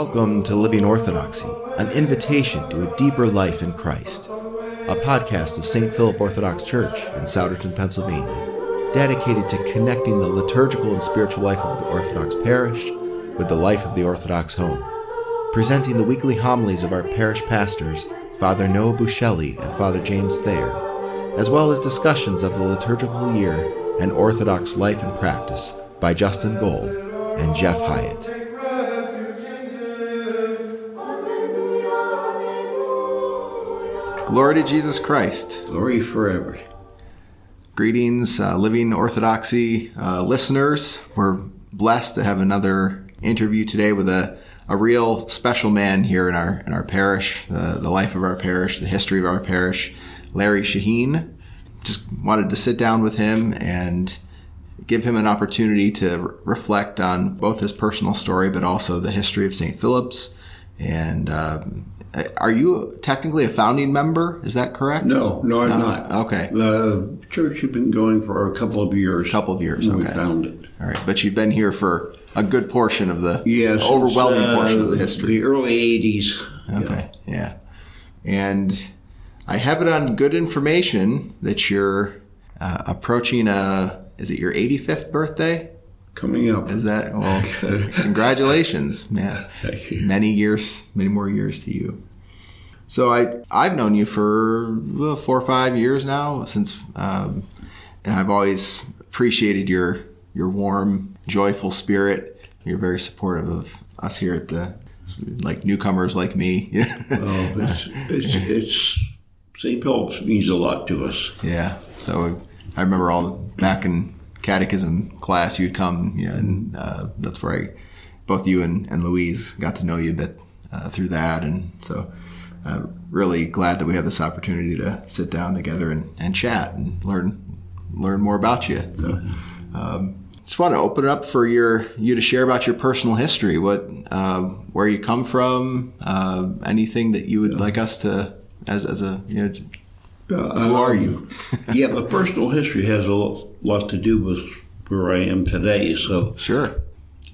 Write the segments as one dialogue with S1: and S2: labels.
S1: Welcome to Living Orthodoxy, an invitation to a deeper life in Christ. A podcast of St. Philip Orthodox Church in Souderton, Pennsylvania, dedicated to connecting the liturgical and spiritual life of the Orthodox parish with the life of the Orthodox home. Presenting the weekly homilies of our parish pastors, Father Noah Bushelli and Father James Thayer, as well as discussions of the liturgical year and Orthodox life and practice by Justin Gohl and Jeff Hyatt. Glory to Jesus Christ.
S2: Glory forever.
S1: Greetings, uh, Living Orthodoxy uh, listeners. We're blessed to have another interview today with a, a real special man here in our in our parish, the, the life of our parish, the history of our parish, Larry Shaheen. Just wanted to sit down with him and give him an opportunity to re- reflect on both his personal story, but also the history of St. Philip's. And um, are you technically a founding member? Is that correct?
S2: No, no, I'm not.
S1: Okay.
S2: The church had been going for a couple of years.
S1: A couple of years. Okay.
S2: We found it.
S1: All right, but you've been here for a good portion of the
S2: Yes.
S1: overwhelming
S2: uh,
S1: portion of the history.
S2: The early 80s.
S1: Okay, yeah. And I have it on good information that you're uh, approaching a is it your 85th birthday?
S2: Coming up.
S1: Is that well? congratulations, man.
S2: Thank you.
S1: Many years, many more years to you. So I I've known you for well, four or five years now since, um, and I've always appreciated your your warm, joyful spirit. You're very supportive of us here at the like newcomers like me.
S2: Oh, it's, it's, it's St. Philip's means a lot to us.
S1: Yeah. So I remember all the back in catechism class, you'd come, you know, and uh, that's where I, both you and, and Louise got to know you a bit uh, through that. And so uh, really glad that we had this opportunity to sit down together and, and chat and learn learn more about you. So um, just want to open it up for your you to share about your personal history, what uh, where you come from, uh, anything that you would like us to as as a you know who are you?
S2: yeah, but personal history has a lot to do with where I am today. So
S1: Sure.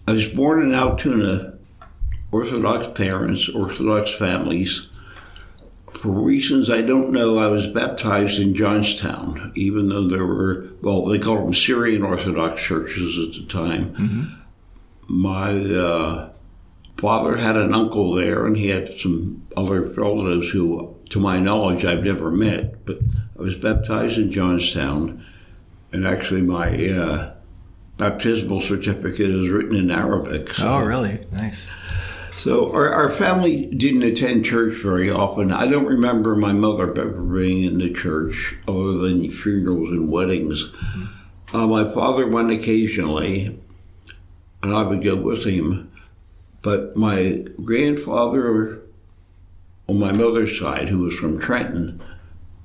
S2: I was born in Altoona, Orthodox parents, Orthodox families. For reasons I don't know, I was baptized in Johnstown, even though there were, well, they called them Syrian Orthodox churches at the time. My uh, father had an uncle there, and he had some other relatives who, to my knowledge, I've never met. But I was baptized in Johnstown, and actually, my uh, baptismal certificate is written in Arabic. So,
S1: Oh, really? Nice.
S2: so our, our family didn't attend church very often. I don't remember my mother ever being in the church other than funerals and weddings. Uh, my father went occasionally, and I would go with him. But my grandfather on my mother's side, who was from Trenton,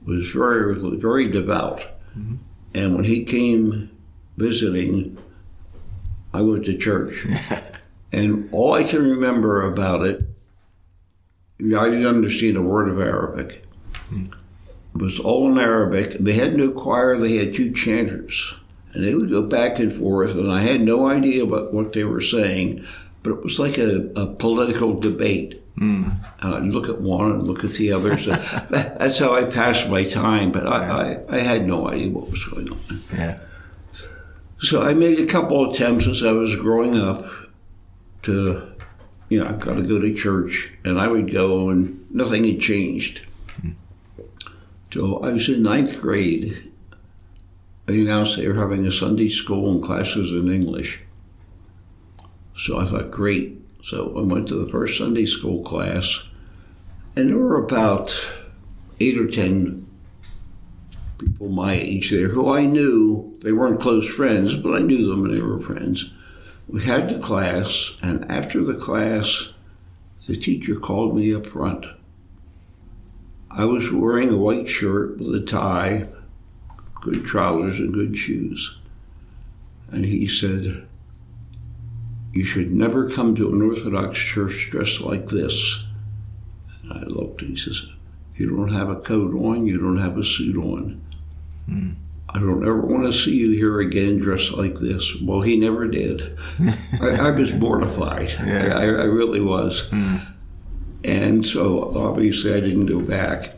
S2: was very, very devout. Mm-hmm. And when he came visiting, I went to church. And all I can remember about it, I didn't understand a word of Arabic. It was all in Arabic. They had no choir, they had two chanters. And they would go back and forth, and I had no idea about what they were saying, but it was like a, a political debate. Hmm. And I'd look at one and look at the other. So that's how I passed my time, but I, I, I had no idea what was going on.
S1: Yeah.
S2: So I made a couple attempts as I was growing up to, you know, I've got to go to church, and I would go, and nothing had changed. Hmm. So I was in ninth grade. They announced they were having a Sunday school and classes in English. So I thought, great. So I went to the first Sunday school class, and there were about eight or ten people my age there who I knew. They weren't close friends, but I knew them and they were friends. We had the class, and after the class, the teacher called me up front. I was wearing a white shirt with a tie, good trousers, and good shoes. And he said, You should never come to an Orthodox church dressed like this. And I looked, and he says, You don't have a coat on, you don't have a suit on. I don't ever want to see you here again dressed like this. Well, he never did. I, I, was mortified.
S1: Yeah.
S2: I, I, really was. Mm. And so obviously I didn't go back.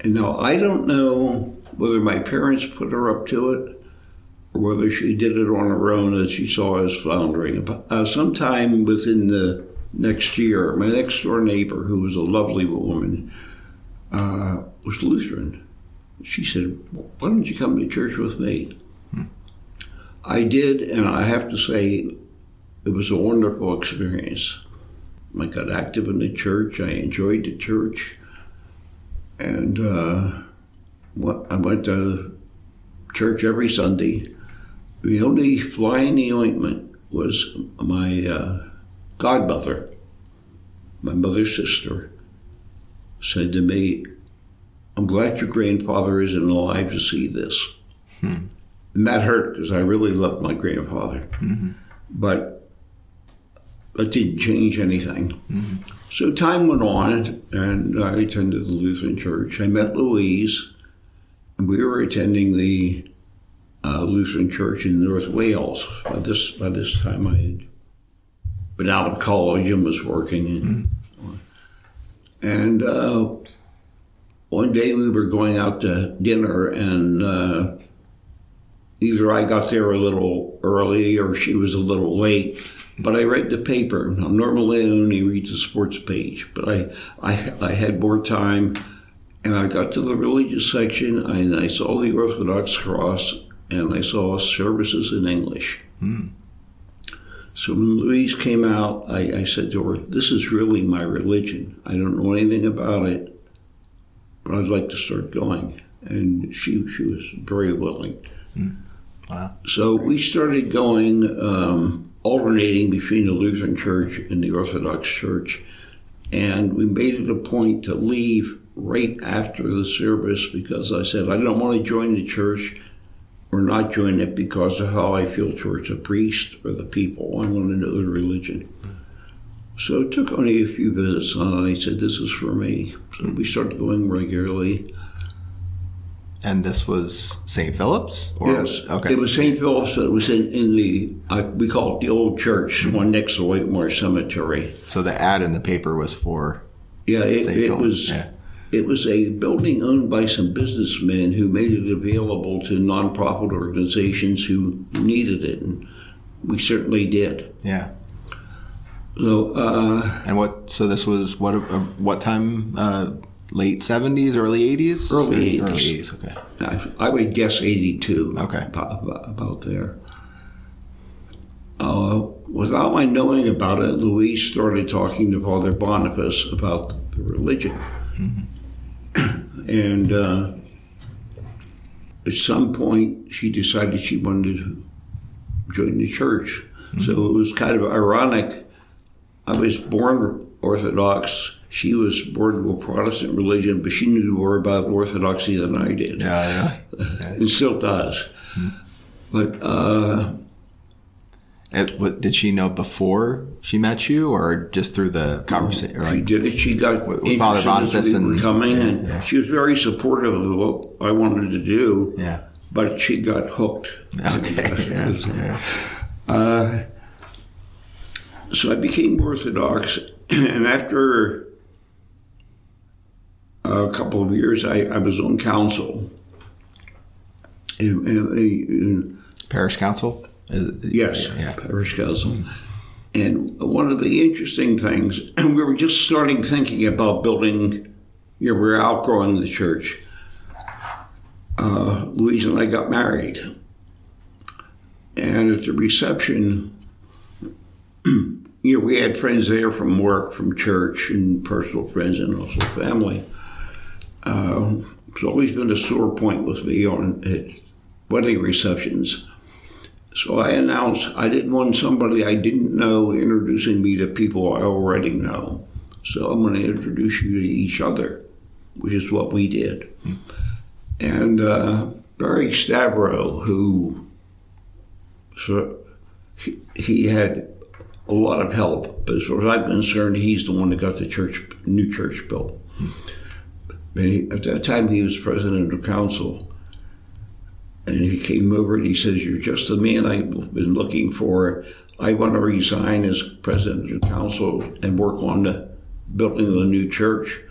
S2: And now I don't know whether my parents put her up to it whether she did it on her own as she saw us floundering. Uh, sometime within the next year, my next door neighbor, who was a lovely woman, uh, was Lutheran she said, Why don't you come to church with me? Hmm. I did, and I have to say, it was a wonderful experience. I got active in the church, I enjoyed the church, and uh, I went to church every Sunday. The only fly in the ointment was my uh, godmother, my mother's sister, said to me, I'm glad your grandfather isn't alive to see this. Hmm. And that hurt because I really loved my grandfather. Mm-hmm. But that didn't change anything. Mm-hmm. So time went on, and I attended the Lutheran church. I met Louise, and we were attending the uh, Lutheran church in North Wales. By this, by this time, I had been out of college and was working. And, mm-hmm. and uh, one day we were going out to dinner, and uh, either I got there a little early or she was a little late. But I read the paper. Now, normally I only read the sports page, but I, I, I had more time, and I got to the religious section, and I saw the Orthodox cross, and I saw services in English. Mm. So when Louise came out, I, I said to her, This is really my religion. I don't know anything about it but I'd like to start going. And she, she was very willing. Mm. Wow. So we started going, um, alternating between the Lutheran Church and the Orthodox Church. And we made it a point to leave right after the service because I said, I don't want to join the church or not join it because of how I feel towards the priest or the people. I want to know the religion. So it took only a few visits and I said, "This is for me." So we started going regularly.
S1: And this was St. Philip's?
S2: Or, yes. Okay. It was St. Philip's. It was in, in the, uh, we call it the old church, one next to Whitemoor Cemetery.
S1: So the ad in the paper was for
S2: Yeah, it, it was. Yeah. It was a building owned by some businessmen who made it available to nonprofit organizations who needed it, and we certainly did.
S1: Yeah.
S2: So, uh,
S1: and what? So this was what? Uh, what time? Uh, late seventies, early eighties,
S2: early eighties.
S1: Early eighties. Okay.
S2: I, I, would guess eighty-two.
S1: Okay.
S2: About, about there. Uh, without my knowing about it, Louise started talking to Father Boniface about the religion, mm-hmm. And uh, at some point she decided she wanted to join the church. Mm-hmm. So it was kind of ironic I was born Orthodox. She was born to a Protestant religion, but she knew more about Orthodoxy than I did.
S1: Yeah, yeah.
S2: and still does. Mm-hmm. But uh,
S1: it, what, did she know before she met you, or just through the conversation?
S2: Like, she did it. She got with, with Father Boniface we and coming, yeah, and yeah. she was very supportive of what I wanted to do.
S1: Yeah,
S2: but she got hooked.
S1: Okay. yeah.
S2: Uh, so I became Orthodox, and after a couple of years, I, I was on council. In, in, in,
S1: parish council?
S2: Yes, yeah. parish council. Mm-hmm. And one of the interesting things, and we were just starting thinking about building, you know, we were outgrowing the church. Uh, Louise and I got married. And at the reception, you know, we had friends there from work, from church, and personal friends, and also family. Uh, it's always been a sore point with me on wedding receptions. So I announced I didn't want somebody I didn't know introducing me to people I already know. So I'm going to introduce you to each other, which is what we did. And uh, Barry Stavro, who so he, he had a lot of help. But as far as I'm concerned, he's the one that got the church, new church built. He, at that time, he was president of council. And he came over and he says, You're just the man I've been looking for. I want to resign as president of the council and work on the building of the new church.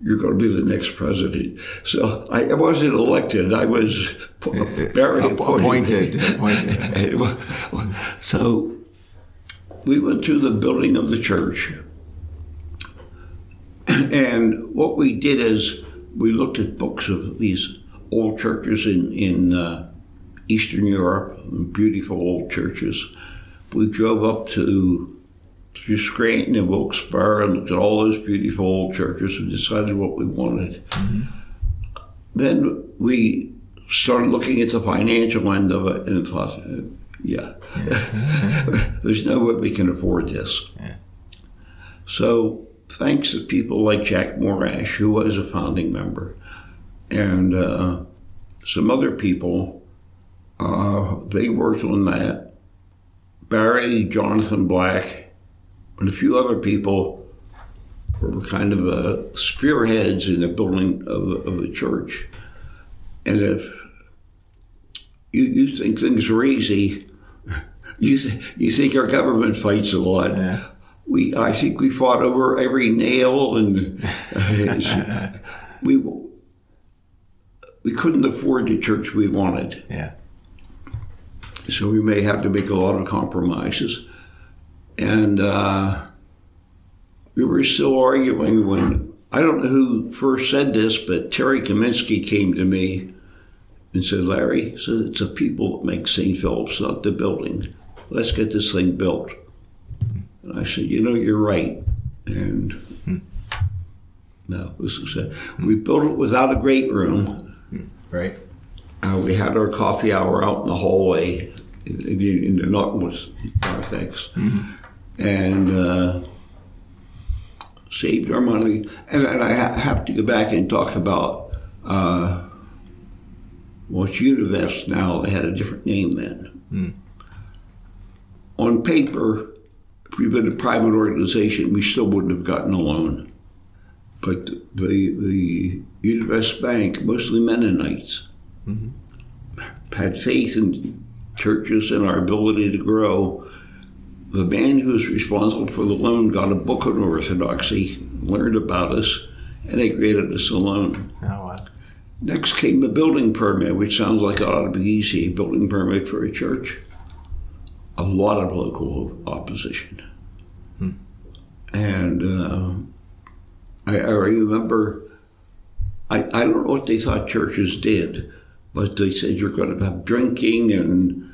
S2: You're going to be the next president. So I wasn't elected. I was very
S1: appointed. appointed.
S2: so we went to the building of the church. And what we did is we looked at books of these old churches in, in uh, Eastern Europe, beautiful old churches. We drove up to through Scranton and Wilkes-Barre and looked at all those beautiful old churches and decided what we wanted. Mm-hmm. Then we started looking at the financial end of it and thought, yeah, yeah. there's no way we can afford this. Yeah. So, thanks to people like Jack Morash, who was a founding member, and uh, some other people, uh, they worked on that. Barry, Jonathan Black, and a few other people were kind of uh, spearheads in the building of, of the church. And if you, you think things are easy, you, th- you think our government fights a lot. Yeah. We, I think we fought over every nail, and we we couldn't afford the church we wanted.
S1: Yeah.
S2: So we may have to make a lot of compromises. And uh, we were still arguing when I don't know who first said this, but Terry Kaminsky came to me and said, Larry, so it's the people that make St. Philip's, not the building. Let's get this thing built. And I said, you know, you're right. And hmm. no, it. We built it without a great room.
S1: Right.
S2: Uh, we had our coffee hour out in the hallway in, the Northwest Narthex. Mm-hmm and uh, saved our money. And, and I ha- have to go back and talk about uh, well, Univest now. They had a different name then. Mm. On paper, if we'd been a private organization, we still wouldn't have gotten a loan. But the the Univest Bank, mostly Mennonites, mm-hmm. had faith in churches and our ability to grow the man who was responsible for the loan got a book on orthodoxy, learned about us, and they granted us a loan.
S1: Oh, wow.
S2: Next came a building permit, which sounds like it ought to be easy. A building permit for a church. A lot of local opposition. Hmm. And uh, I, I, remember, I, I don't know what they thought churches did, but they said you're going to have drinking and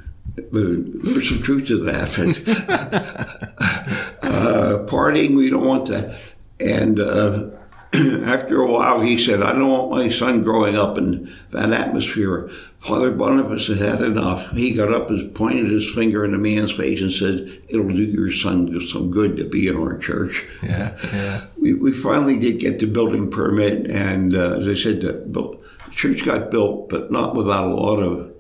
S2: there's some truth to that. uh, partying, we don't want that. And uh, after a while, he said, I don't want my son growing up in that atmosphere. Father Boniface had had enough. He got up and pointed his finger in the man's face and said, It'll do your son some good to be in our church.
S1: Yeah, yeah.
S2: We, we finally did get the building permit, and uh, as I said, the, church got built, but not without a lot of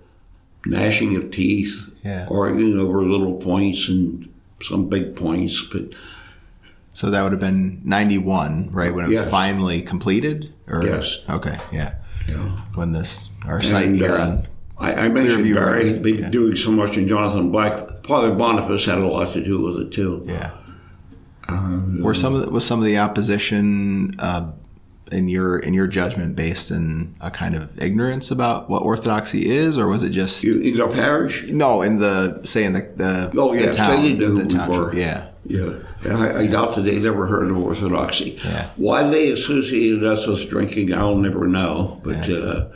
S2: gnashing of teeth,
S1: yeah.
S2: arguing over little points and some big points. But
S1: so that would have been ninety one, right? When it was finally completed.
S2: Or, yes.
S1: Okay. Yeah. yeah. When this our site and, here uh, on.
S2: I, I mentioned Barry been yeah. doing so much in Jonathan Black. Father Boniface had a lot to do with it too.
S1: Yeah. Um, Were some of the, was some of the opposition uh, in your in your judgment based in a kind of ignorance about what orthodoxy is, or was it just
S2: in our parish?
S1: No, in the say in the, the
S2: oh yeah,
S1: the town,
S2: they didn't
S1: the
S2: who we were.
S1: Yeah,
S2: yeah. I, I doubt that they never heard of orthodoxy.
S1: Yeah.
S2: Why they associated us with drinking, I'll never know. But yeah. uh,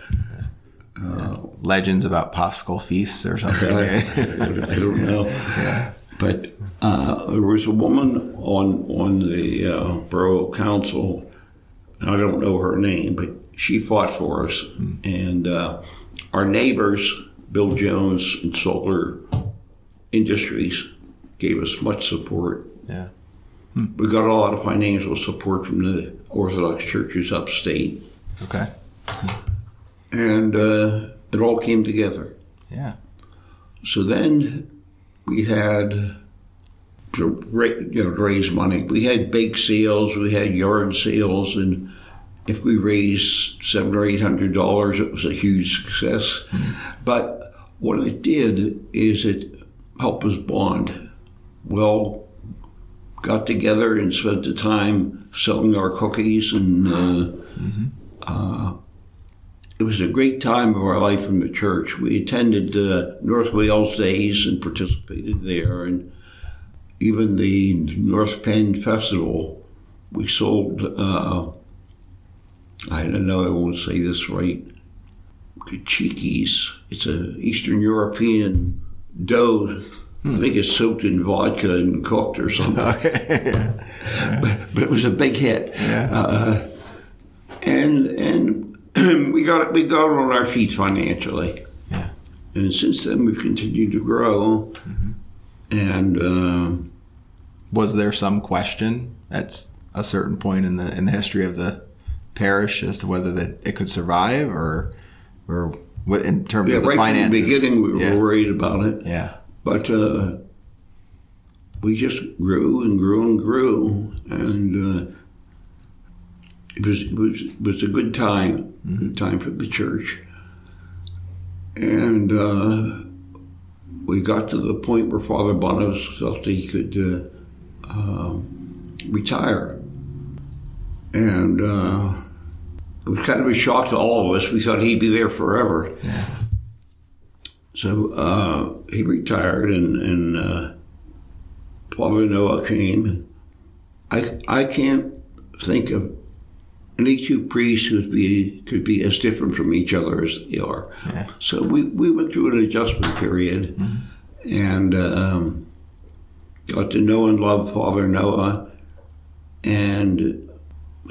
S1: uh, legends about Paschal feasts or something.
S2: I, I don't know. Yeah. But uh, there was a woman on on the uh, borough council I don't know her name, but she fought for us. And uh, our neighbors, Bill Jones and Solar Industries, gave us much support.
S1: Yeah.
S2: We got a lot of financial support from the Orthodox churches upstate.
S1: Okay.
S2: And uh, it all came together.
S1: Yeah.
S2: So then we had to you know, raise money. We had bake sales, we had yard sales, and if we raised seven or eight hundred dollars, it was a huge success. But what it did is it helped us bond. Well, got together and spent the time selling our cookies, and uh, uh, it was a great time of our life in the church. We attended uh, North Wales Days and participated there, and even the North Penn Festival. We sold. Uh, I don't know. I won't say this right. Kachikis. It's an Eastern European dough. I think it's soaked in vodka and cooked or something. but, but it was a big hit. Uh, and and we got we got on our feet financially.
S1: Yeah.
S2: And since then, we've continued to grow. And uh,
S1: Was there some question at a certain point in the in the history of the parish as to whether that it could survive or or what in terms
S2: yeah,
S1: of the
S2: right
S1: finances?
S2: from the beginning, we were
S1: yeah.
S2: worried about it.
S1: yeah.
S2: But uh, we just grew and grew and grew, and uh, it was it was it was a good time, good time for the church. And uh, we got to the point where Father Boniface felt that he could uh, um retire, and uh, it was kind of a shock to all of us. We thought he'd be there forever. Yeah. So uh, he retired, and, and uh, Father Noah came. I I can't think of any two priests who be could be as different from each other as they are.
S1: Yeah.
S2: So we, we went through an adjustment period, and um, got to know and love Father Noah, and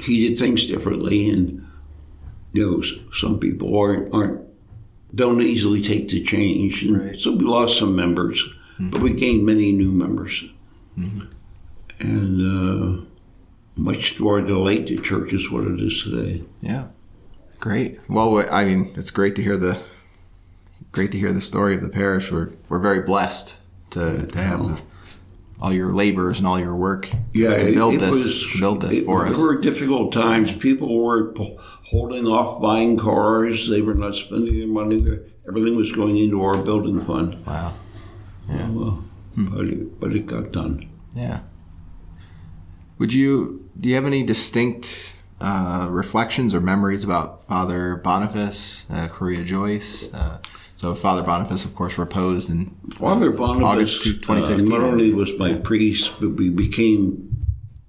S2: he did things differently, and you know some people aren't aren't don't easily take to change. And
S1: Right.
S2: So we lost some members, but we gained many new members. And uh, much to our delight, the church is what it is today.
S1: Yeah. Great. Well, I mean, it's great to hear the great to hear the story of the parish. We're we're very blessed to to have the, all your labors and all your work
S2: Yeah,
S1: to build
S2: it
S1: this
S2: was-
S1: to build this
S2: it-
S1: for us.
S2: There were difficult times. People were holding off buying cars. They were not spending their money. Everything was going into our building fund.
S1: Wow. Yeah.
S2: Oh, well, hmm. but, it, but it got done.
S1: Yeah. Would you do you have any distinct uh, reflections or memories about Father Boniface, uh, Khouria Joyce? Uh, so Father Boniface, of course, reposed in
S2: Father Boniface
S1: August
S2: uh,
S1: 2016.
S2: not only was my priest, but we became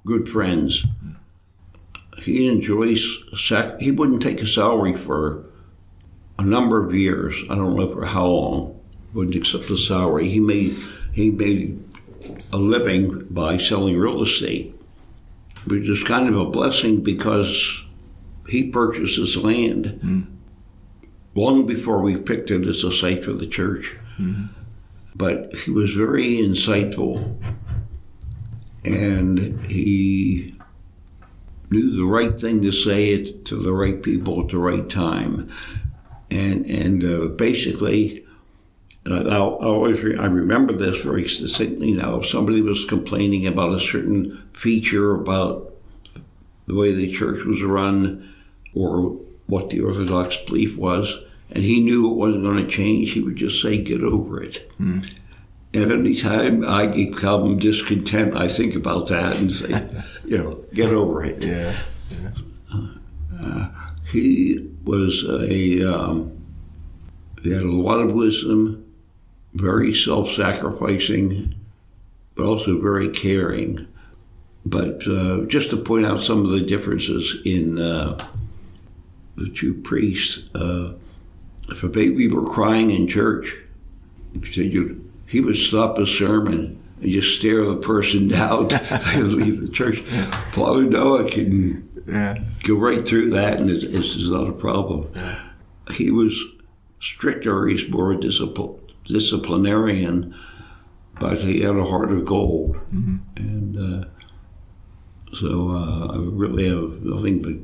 S2: good friends. He and Joyce, sac- he wouldn't take a salary for a number of years. I don't know for how long. Wouldn't accept a salary. He made he made a living by selling real estate, which is kind of a blessing because he purchased his land long before we picked it as a site for the church. But he was very insightful and he knew the right thing to say it to the right people at the right time. And and uh, basically uh, I'll, I'll always re- I remember this very distinctly now. If somebody was complaining about a certain feature about the way the church was run or what the Orthodox belief was, and he knew it wasn't going to change, he would just say, "Get over it." And any time I become discontent, I think about that and say, "You know, get over it."
S1: yeah.
S2: He was a um, he had a lot of wisdom, very self-sacrificing, but also very caring. But uh, just to point out some of the differences in uh, the two priests, uh, if a baby were crying in church, he he would stop a sermon and just stare the person down. would leave the church. Father Noah can
S1: Yeah.
S2: go right through that, and it's, it's not a problem. He was stricter. He's more a discipl- disciplinarian, but he had a heart of gold, and uh, so uh, I really have nothing but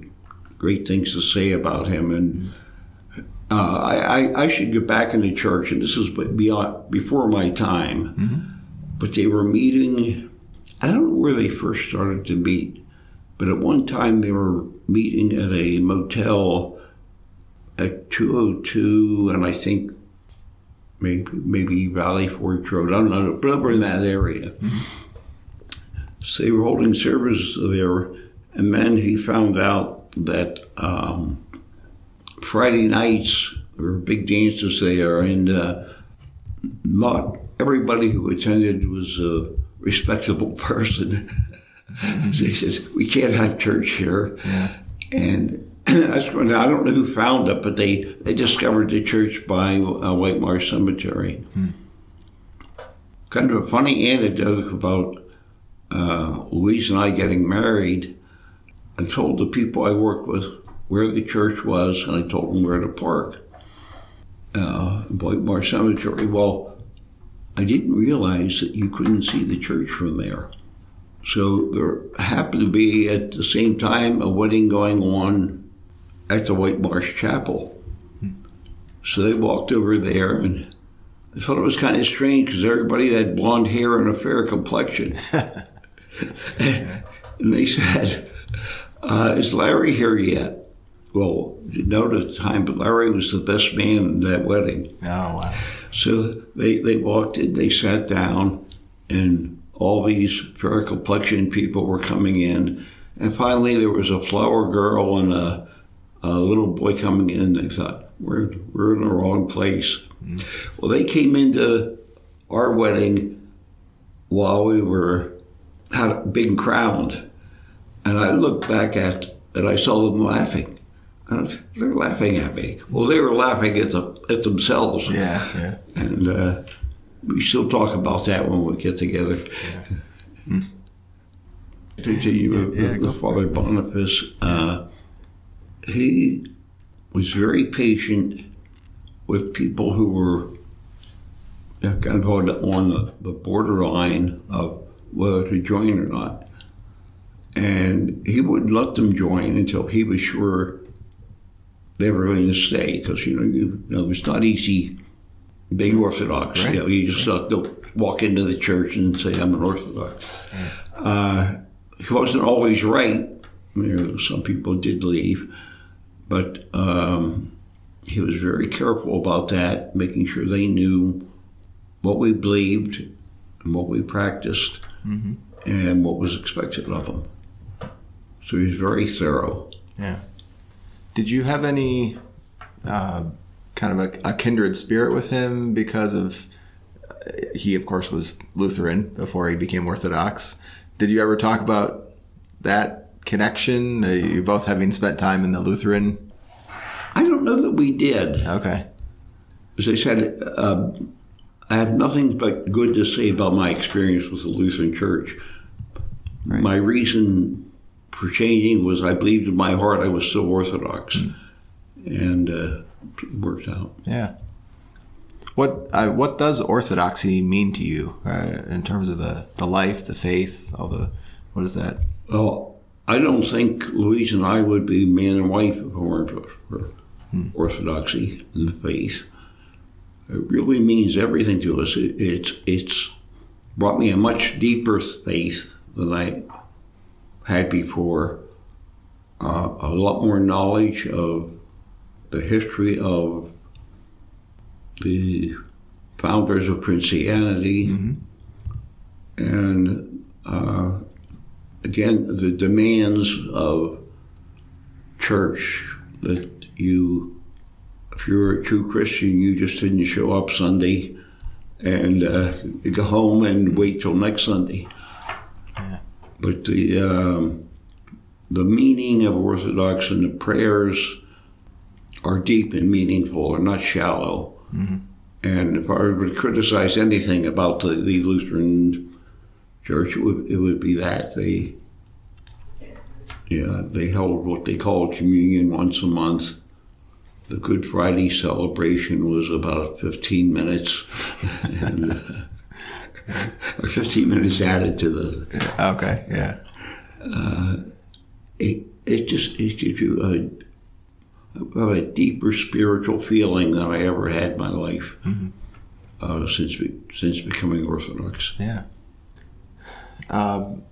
S2: great things to say about him. And uh, I, I, I should get back in the church, and this is beyond before my time. But they were meeting. I don't know where they first started to meet, But at one time, they were meeting at a motel at 202, and I think maybe maybe Valley Forge Road. I don't know, but over in that area. So they were holding service there, and then he found out that um, Friday nights there were big dances there, and uh, not everybody who attended was a respectable person. so he says, "We can't have church here," and that's when I don't know who found it, but they they discovered the church by uh, White Marsh Cemetery. Kind of a funny anecdote about uh, Louise and I getting married. I told the people I worked with where the church was, and I told them where to park. Uh, White Marsh Cemetery. Well, I didn't realize that you couldn't see the church from there. So there happened to be at the same time a wedding going on at the White Marsh Chapel. So they walked over there, and I thought it was kind of strange because everybody had blonde hair and a fair complexion. and they said, uh, Is Larry here yet? Well, you know at the time, but Larry was the best man in that wedding.
S1: Oh wow.
S2: So they, they walked in, they sat down, and all these fair complexion people were coming in. And finally, there was a flower girl and a, a little boy coming in. They thought, we're, we're in the wrong place. Well, they came into our wedding while we were had being crowned. And I looked back at and I saw them laughing. And I was, they're laughing at me. Well, they were laughing at, the, at themselves.
S1: Yeah, yeah.
S2: And uh, we still talk about that when we get together. Continue with
S1: Yeah, go for
S2: Father Boniface. Uh, he was very patient with people who were kind of on, the, the borderline of whether to join or not. And he wouldn't let them join until he was sure they were going to stay because you know, you know it's not easy being Orthodox.
S1: Right.
S2: You know, you just don't walk into the church and say I'm an Orthodox. Uh, he wasn't always right. You know, some people did leave, but um, he was very careful about that, making sure they knew what we believed and what we practiced and what was expected of them. So he was very thorough.
S1: Yeah. Did you have any uh, kind of a, a kindred spirit with him because of uh, he, of course, was Lutheran before he became Orthodox? Did you ever talk about that connection? Uh, you both having spent time in the Lutheran.
S2: I don't know that we did.
S1: Okay.
S2: As I said, uh, I have nothing but good to say about my experience with the Lutheran Church.
S1: Right.
S2: My reason for changing was I believed in my heart I was still Orthodox, and uh, it worked out.
S1: Yeah. What uh, what does orthodoxy mean to you uh, in terms of the, the life, the faith, all the what is that?
S2: Well, I don't think Louise and I would be man and wife if it weren't for, for Orthodoxy and the faith. It really means everything to us. It, it's it's brought me a much deeper faith than I had before. Uh, a lot more knowledge of the history of the founders of Christianity, and uh, again the demands of church that you if you're a true christian you just didn't show up sunday and uh, go home and wait till next sunday. But the um, the meaning of orthodox and the prayers are deep and meaningful are not shallow. And if i were to criticize anything about the, the lutheran church, it would, it would be that they, yeah, they held what they called communion once a month. The Good Friday celebration was about 15 minutes, and, uh, or 15 minutes added to the.
S1: Okay, yeah.
S2: It, it just it gives you a, a, deeper spiritual feeling than I ever had in my life uh, since since becoming Orthodox.
S1: Yeah. Um,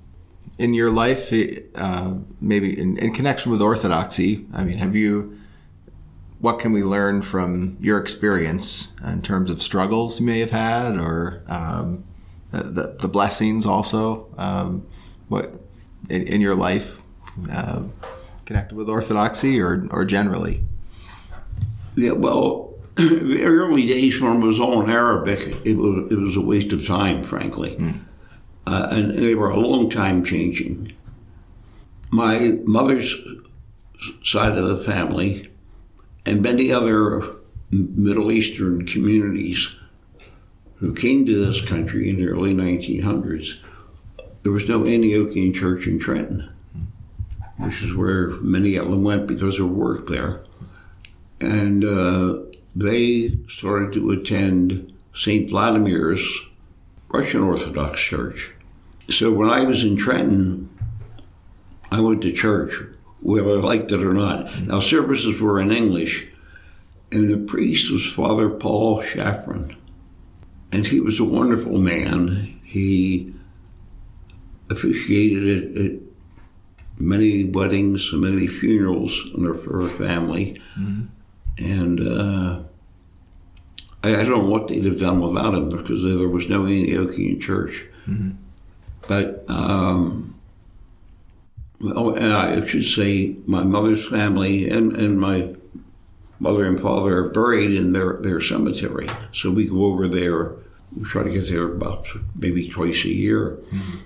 S1: in your life, uh, maybe in, in connection with Orthodoxy, I mean, have you? What can we learn from your experience in terms of struggles you may have had, or um, the, the blessings also? Um, what in, in, your life uh, connected with Orthodoxy, or or generally?
S2: Yeah, well, the early days when it was all in Arabic, it was it was a waste of time, frankly. Mm uh, and they were a long time changing. My mother's side of the family and many other Middle Eastern communities who came to this country in the early 1900s, there was no Antiochian church in Trenton, which is where many of them went because of work there. And uh, they started to attend St. Vladimir's Russian Orthodox Church. So when I was in Trenton, I went to church, whether I liked it or not. Now, services were in English, and the priest was Father Paul Shafran. And he was a wonderful man. He officiated at, at many weddings, many funerals for her family. Mm-hmm. And uh, I, I, don't know what they'd have done without him because there was no Antiochian church. Mm-hmm. But um, oh, and I should say my mother's family and, and my mother and father are buried in their, their cemetery. So we go over there. We try to get there about maybe twice a year. Mm-hmm.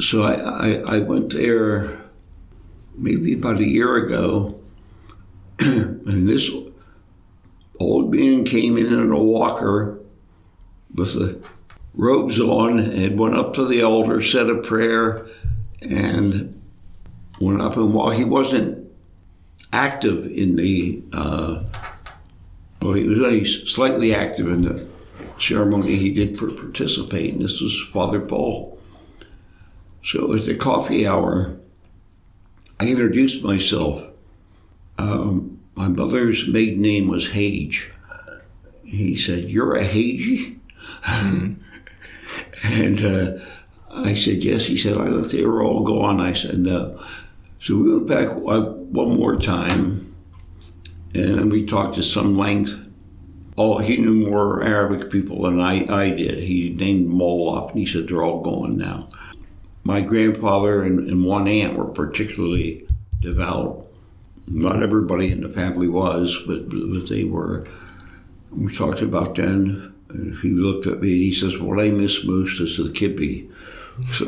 S2: So I, I, I, went there maybe about a year ago, and this old man came in in a walker with a robes on and went up to the altar, said a prayer, and went up. And while he wasn't active in the, uh, well, he was only slightly active in the ceremony, he did participate. And this was Father Paul. So at the coffee hour, I introduced myself. Um, my mother's maiden name was Hage. He said, You're a Hagey? Mm-hmm. And uh, I said, yes. He said, I thought they were all gone. I said, no. So we went back one more time and we talked to some length. Oh, he knew more Arabic people than I, I did. He named them all and he said, they're all gone now. My grandfather and, and one aunt were particularly devout. Not everybody in the family was, but, but they were. We talked about then and he looked at me and he says, What I miss most is the kibbeh. So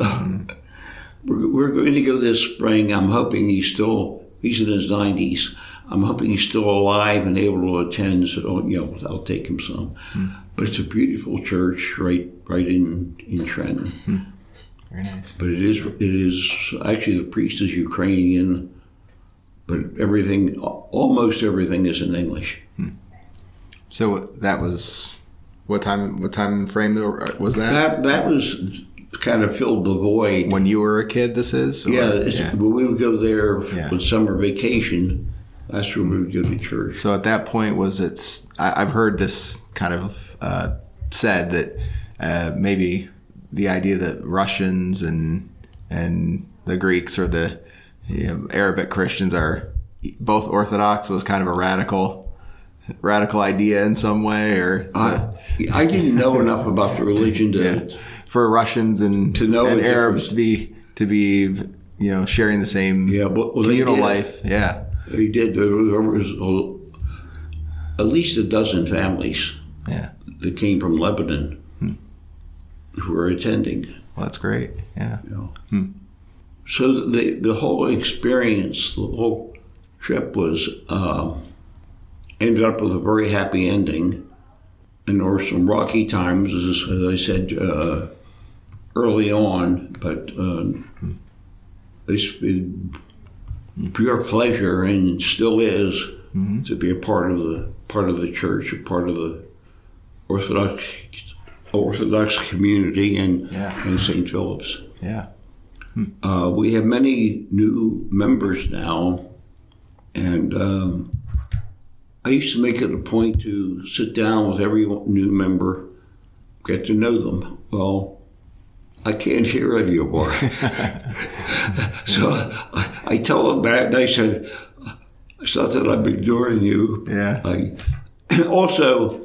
S2: we're, we're going to go this spring. I'm hoping he's still, he's in his 90s. I'm hoping he's still alive and able to attend. So, you know, I'll take him some. Mm. But it's a beautiful church right right in, in Trenton. Mm.
S1: Very nice.
S2: But it is, it is actually the priest is Ukrainian, but everything, almost everything is in English. Mm.
S1: So that was what time? What time frame was that?
S2: That that was kind of filled the void
S1: when you were a kid. This is
S2: or, yeah. yeah. When we would go there yeah. with summer vacation, that's where we would go to church.
S1: So at that point, was it? I, have heard this kind of uh, said that uh, maybe the idea that Russians and and the Greeks or the you know, Arabic Christians are both Orthodox was kind of a radical radical idea in some way, or
S2: I, I didn't know enough about the religion to yeah.
S1: for Russians and
S2: to know
S1: and Arabs to be to be you know sharing the same
S2: yeah,
S1: well, communal life. Yeah,
S2: he did. There was a, at least a dozen families.
S1: Yeah,
S2: that came from Lebanon hmm. who were attending.
S1: Well, that's great. Yeah.
S2: Hmm. So the the whole experience, the whole trip was. Uh, ended up with a very happy ending. And there were some rocky times, as, as I said uh, early on, but uh, it's pure pleasure and still is mm-hmm. to be a part of the part of the church, a part of the Orthodox Orthodox community in,
S1: yeah.
S2: in St. Philip's.
S1: Yeah.
S2: Uh, we have many new members now, and um, I used to make it a point to sit down with every new member, get to know them. Well, I can't hear anymore. so I, I tell them that, and I said, it's not that I'm ignoring you.
S1: Yeah.
S2: I, also,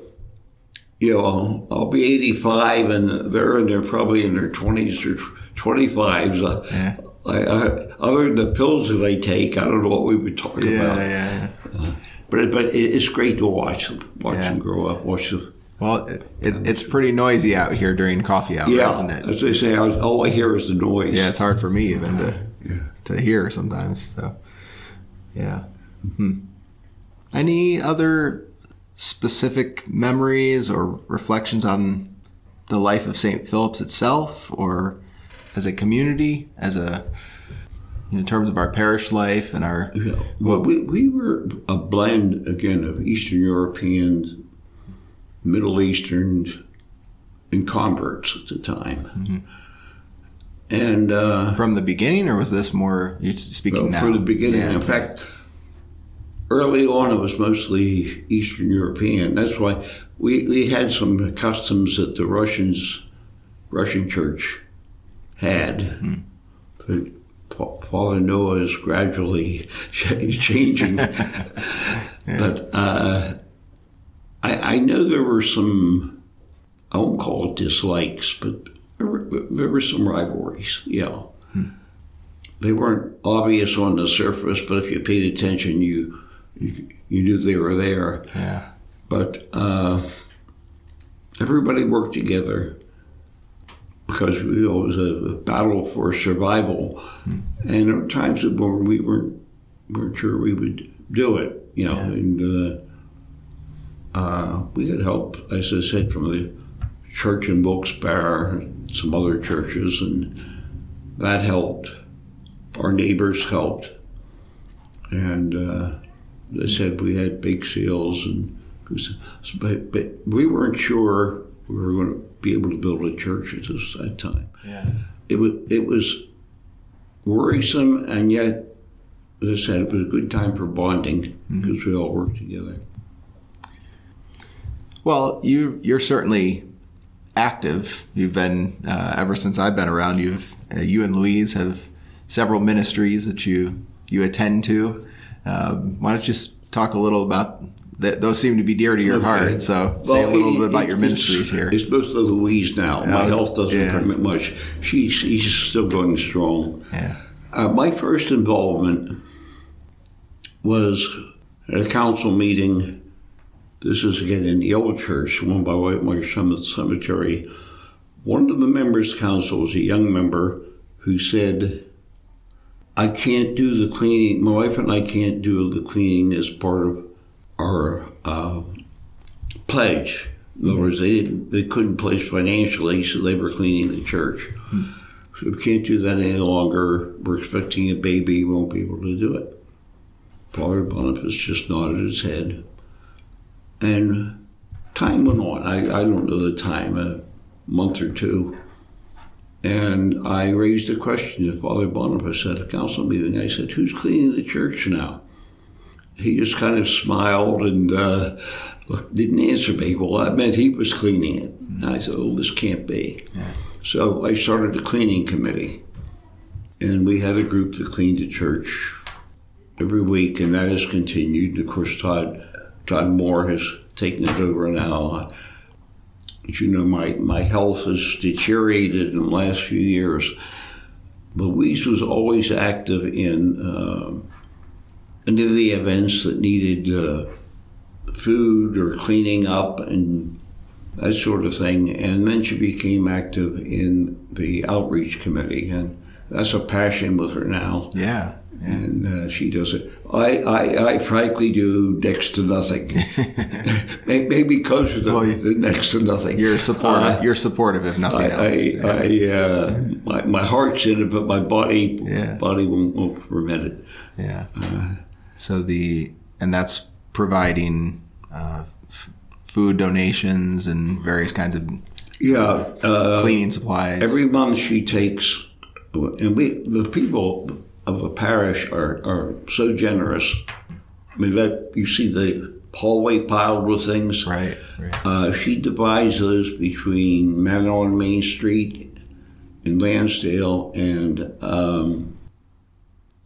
S2: you know, I'll be 85 and they're in their probably in their 20s or 25s. Uh,
S1: Yeah.
S2: I, I, other than the pills that I take, I don't know what we would talk
S1: Yeah,
S2: about.
S1: yeah, yeah.
S2: But but it's great to watch them, watch
S1: Yeah.
S2: them grow up, watch them.
S1: Well, it, it, it's pretty noisy out here during coffee hour,
S2: Yeah,
S1: isn't it?
S2: as I say, I was, all I hear is the noise.
S1: Yeah, it's hard for me even to to hear sometimes. So, yeah. Hmm. Any other specific memories or reflections on the life of St. Philip's itself, or as a community, as a in terms of our parish life and our
S2: Yeah. Well, we, we were a blend again of Eastern Europeans, Middle Eastern, and converts at the time.
S1: Mm-hmm.
S2: And uh,
S1: from the beginning, or was this more you speaking
S2: well,
S1: now?
S2: from the beginning,
S1: Yeah.
S2: in fact, early on it was mostly Eastern European. That's why we, we had some customs that the Russians, Russian church, had.
S1: Hmm.
S2: That Father Noah is gradually changing. But uh, I, I know there were some, I won't call it dislikes, but there were, there were some rivalries, yeah. They weren't obvious on the surface, but if you paid attention, you you, you knew they were there.
S1: yeah,
S2: But uh, everybody worked together because you know, it was a battle for survival, and there were times when we weren't weren't sure we would do it. You know, and uh, uh, we had help, as I said, from the church in Wilkes-Barre, and some other churches, and that helped. Our neighbors helped, and uh, they said we had big seals, and but, but we weren't sure we were going to be able to build a church at this that time.
S1: yeah,
S2: It was it was worrisome, and yet, as I said, it was a good time for bonding because we all worked together.
S1: Well, you you're certainly active. You've been uh, ever since I've been around. You've uh, you and Louise have several ministries that you you attend to. Um, why don't you just talk a little about that? Those seem to be dear to your
S2: Okay.
S1: heart. So say a little
S2: it-
S1: bit about
S2: it-
S1: your ministries here.
S2: It's mostly Louise now. My health doesn't
S1: Yeah.
S2: permit much. She's, she's still going strong.
S1: Yeah,
S2: Uh, my first involvement was at a council meeting. This is again in the old church, one by Whitemarsh Summit Cemetery. One of the members' council was a young member who said, I can't do the cleaning. My wife and I can't do the cleaning as part of our uh, pledge. In other words, they didn't, they couldn't pledge financially, so they were cleaning the church. So we can't do that any longer. We're expecting a baby. We won't be able to do it. Father Boniface just nodded his head. And time went on. I, I don't know the time, a month or two. And I raised a question to Father Boniface at a council meeting. I said, Who's cleaning the church now? He just kind of smiled and uh, didn't answer me. Well, I meant he was cleaning it. And I said, Oh, this can't be. So I started a cleaning committee. And we had a group that cleaned the church every week, and that has continued. Of course, Todd, Todd Moore has taken it over now. As you know, my, my health has deteriorated in the last few years. Louise was always active in uh, any of the events that needed uh, food or cleaning up and that sort of thing. And then she became active in the outreach committee, and that's a passion with her now.
S1: yeah,
S2: And uh, she does it. I, I, I frankly do next to nothing. Maybe closer to
S1: Well, you-
S2: next to nothing.
S1: you're supportive.
S2: Uh,
S1: you're supportive, if nothing
S2: I,
S1: else.
S2: I, I uh, my, my heart's in it, but my body
S1: Yeah.
S2: body won't, won't permit it.
S1: Yeah. So the and that's providing uh, f- food donations and various kinds of
S2: Yeah, uh,
S1: cleaning supplies.
S2: Every month she takes, and we the people of a parish are, are so generous. I mean, that you see the hallway piled with things.
S1: right. Right.
S2: Uh, she divides those between Manna on Main Street in Lansdale and um,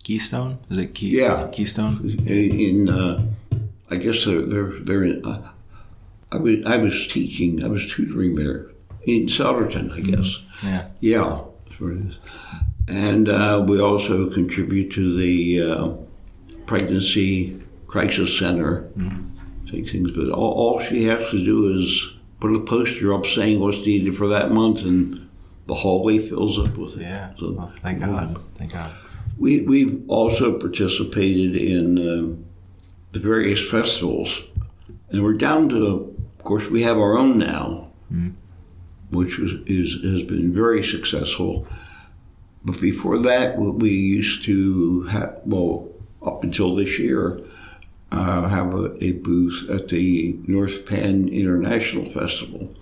S1: Keystone? Is it Key?
S2: Yeah.
S1: Keystone?
S2: in uh, I guess they're they're, they're in. Uh, I was I was teaching. I was tutoring there in Souderton, I guess.
S1: Yeah.
S2: Yeah, that's what it is. And uh, we also contribute to the uh, pregnancy crisis center. Take things, but all, all she has to do is put a poster up saying what's needed for that month, and the hallway fills up with it.
S1: Yeah.
S2: So
S1: Well, thank God. Thank God.
S2: We, we've also participated in um, the various festivals, and we're down to, of course, we have our own now, which was, is, has been very successful. But before that, we- we used to have, well, up until this year, uh, have a, a booth at the North Penn International Festival.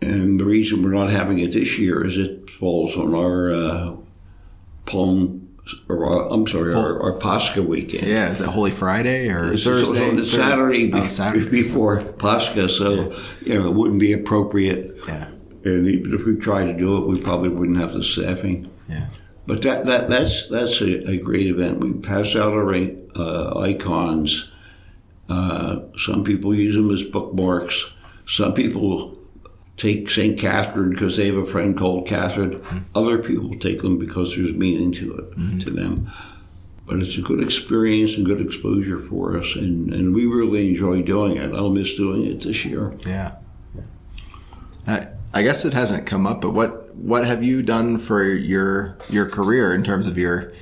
S2: And the reason we're not having it this year is it falls on our uh, Palm, or I'm sorry, our, our Pascha weekend.
S1: Yeah. Is it Holy Friday or
S2: It's
S1: Thursday? Thur-
S2: Saturday,
S1: Oh, Saturday.
S2: before Pascha, so you know it wouldn't be appropriate.
S1: Yeah.
S2: And even if we tried to do it, we probably wouldn't have the staffing.
S1: Yeah.
S2: But that, that that's that's a, a great event. We pass out our uh, icons. Uh, some people use them as bookmarks. Some people take St. Catherine because they have a friend called Catherine. Mm-hmm. Other people take them because there's meaning to it mm-hmm. to them. But it's a good experience and good exposure for us, and, and we really enjoy doing it. I'll miss doing it this year.
S1: Yeah. I, I guess it hasn't come up, but what what have you done for your your career in terms of your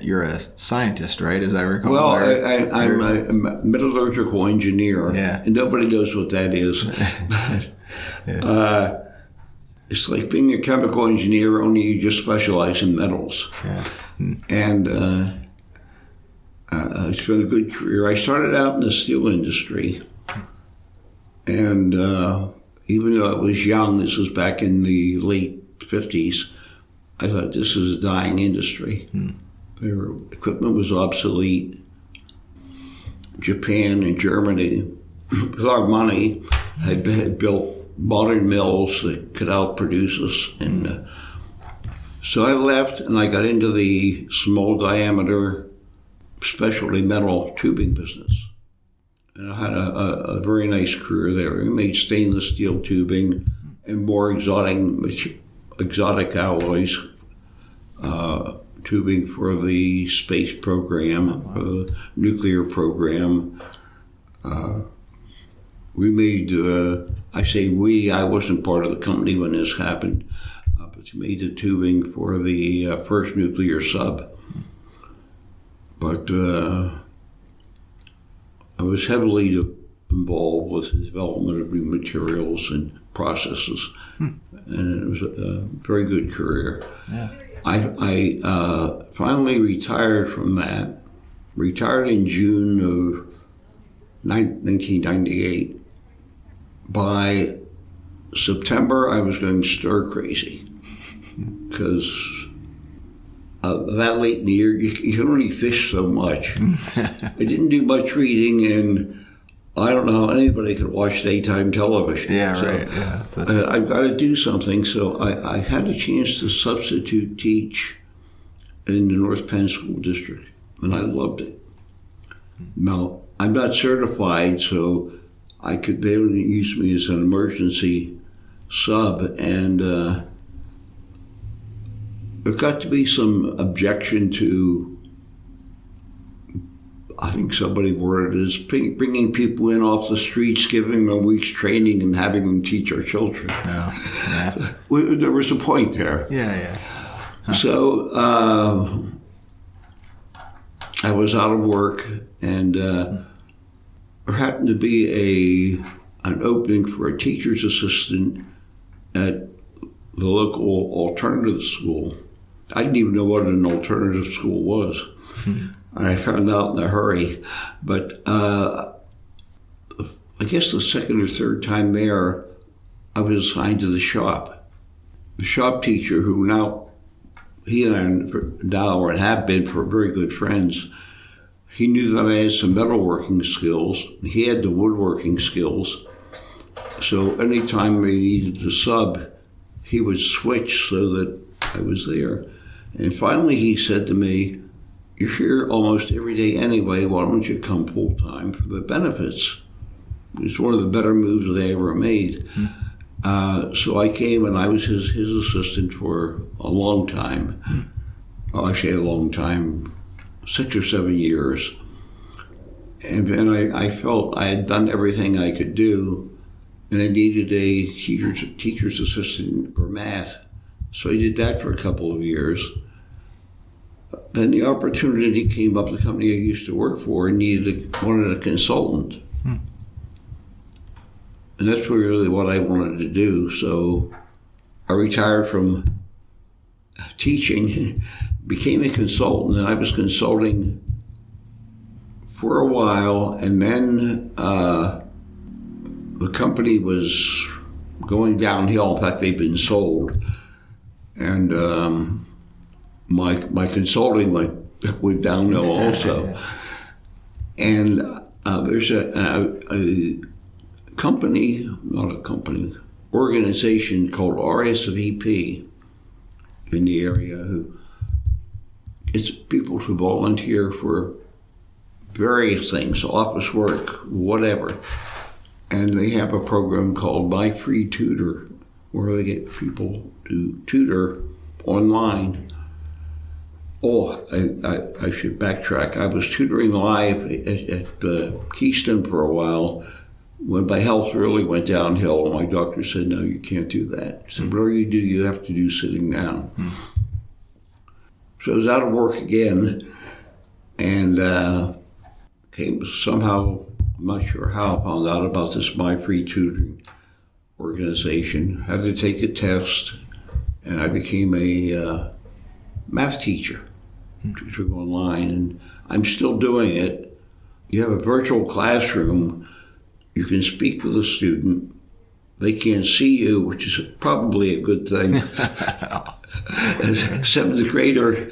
S1: you're a scientist, right? As I recall.
S2: Well, I, I, I'm a metallurgical engineer,
S1: Yeah.
S2: and nobody knows what that is. uh, it's like being a chemical engineer, only you just specialize in metals.
S1: Yeah.
S2: And uh, uh, it's been a good career. I started out in the steel industry, and uh, even though I was young, this was back in the late 50s, I thought this is a dying industry. Their equipment was obsolete. Japan and Germany, with our money, had, had built modern mills that could outproduce us. And uh, so I left and I got into the small diameter specialty metal tubing business. And I had a, a, a very nice career there. We made stainless steel tubing and more exotic, exotic alloys uh, tubing for the space program, for the nuclear program. Uh, we made, uh, I say we, I wasn't part of the company when this happened, uh, but we made the tubing for the uh, first nuclear sub. But uh, I was heavily involved with the development of new materials and processes, and it was a, a very good career.
S1: Yeah.
S2: I, I uh, finally retired from that. Retired in June of 1998. By September, I was going stir crazy because uh, that late in the year, you, you can only fish so much. I didn't do much reading, and I don't know how anybody could watch daytime television.
S1: Yeah.
S2: So,
S1: Right. Yeah.
S2: Uh, I've got to do something. So I, I had a chance to substitute teach in the North Penn School District, and I loved it. Now I'm not certified, so I could they only use me as an emergency sub, and uh, there got to be some objection to. I think somebody worded it as bringing people in off the streets, giving them a week's training, and having them teach our children.
S1: oh, yeah.
S2: There was a point there.
S1: Yeah. Yeah.
S2: So uh, I was out of work, and uh, there happened to be a an opening for a teacher's assistant at the local alternative school. I didn't even know what an alternative school was. I found out in a hurry, but uh, I guess the second or third time there, I was assigned to the shop. The shop teacher, who now he and I now and have been for very good friends. He knew that I had some metalworking skills. He had the woodworking skills. So anytime we needed a sub, he would switch so that I was there. And finally, he said to me, You're here almost every day anyway. Why don't you come full time for the benefits? It was one of the better moves they ever made. Mm. Uh, so I came and I was his, his assistant for a long time. Mm. Well, actually, a long time, six or seven years. And then I, I felt I had done everything I could do, and I needed a teacher's, teacher's assistant for math. So I did that for a couple of years. Then the opportunity came up. The company I used to work for needed a, wanted a consultant, hmm. and that's really what I wanted to do. So I retired from teaching, became a consultant, and I was consulting for a while, and then uh, the company was going downhill. In fact, they've been sold, and um, my my consulting went went downhill also. and uh, there's a, a, a, company, not a company, organization called RSVP in the area who it's people who volunteer for various things, office work, whatever. And they have a program called My Free Tutor, where they get people to tutor online. Oh, I, I, I should backtrack. I was tutoring live at, at uh, Keystone for a while when my health really went downhill. My doctor said, No, you can't do that. Mm. Whatever you do, you have to do sitting down. Mm. So I was out of work again, and uh, came somehow, I'm not sure how, found out about this My Free Tutoring organization. Had to take a test, and I became a uh, math teacher, tutoring online, and I'm still doing it. You have a virtual classroom. You can speak with a student. They can't see you, which is probably a good thing. As a seventh grader,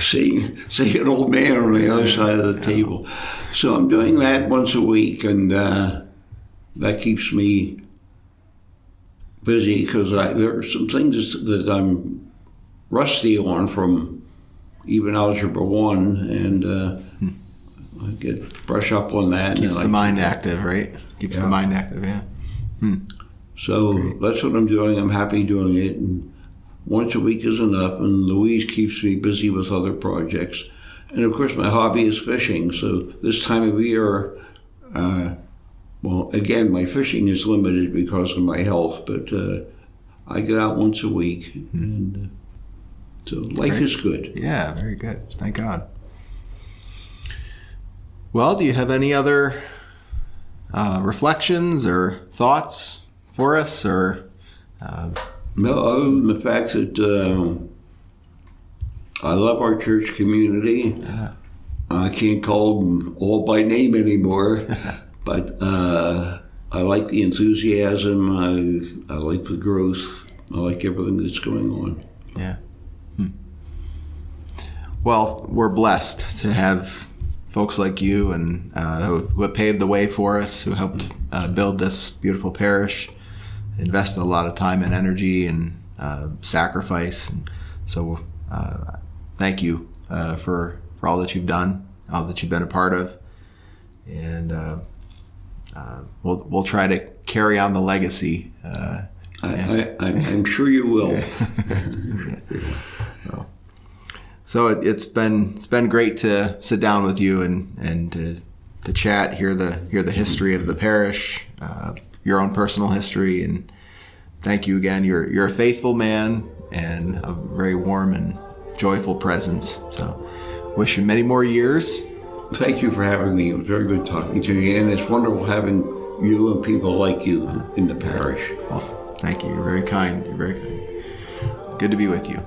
S2: seeing seeing an old man on the other side of the table. So I'm doing that once a week, and uh, that keeps me busy because there are some things that I'm rusty on from even algebra one, and uh, hmm. I get brush up on that.
S1: Keeps the I, mind active, right? Keeps yeah. the mind active, yeah. Hmm.
S2: So Great. that's what I'm doing. I'm happy doing it, and once a week is enough. And Louise keeps me busy with other projects. And of course, my hobby is fishing. So this time of year, uh, well, again, my fishing is limited because of my health, but uh, I get out once a week, and uh, so life very, is good.
S1: Yeah, very good. Thank God. Well, do you have any other uh, reflections or thoughts for us, or?
S2: Uh, no, other than the fact that um, I love our church community. Yeah. I can't call them all by name anymore, but uh, I like the enthusiasm. I, I like the growth. I like everything that's going on.
S1: Yeah. Hmm. Well, we're blessed to have folks like you and uh, who, who, have paved the way for us, who helped uh, build this beautiful parish, invested a lot of time and energy and uh, sacrifice. And so uh, thank you uh, for for all that you've done, all that you've been a part of, and uh, uh, we'll we'll try to carry on the legacy.
S2: Uh, I, am sure you will.
S1: so, so it, has been it's been great to sit down with you and and to, to chat, hear the hear the history of the parish, uh, your own personal history, and thank you again. You're you're a faithful man and a very warm and joyful presence. So, wish you many more years.
S2: Thank you for having me. It was very good talking to you, and it's wonderful having you and people like you in the parish.
S1: Well, thank you. You're very kind. You're very kind. Good to be with you.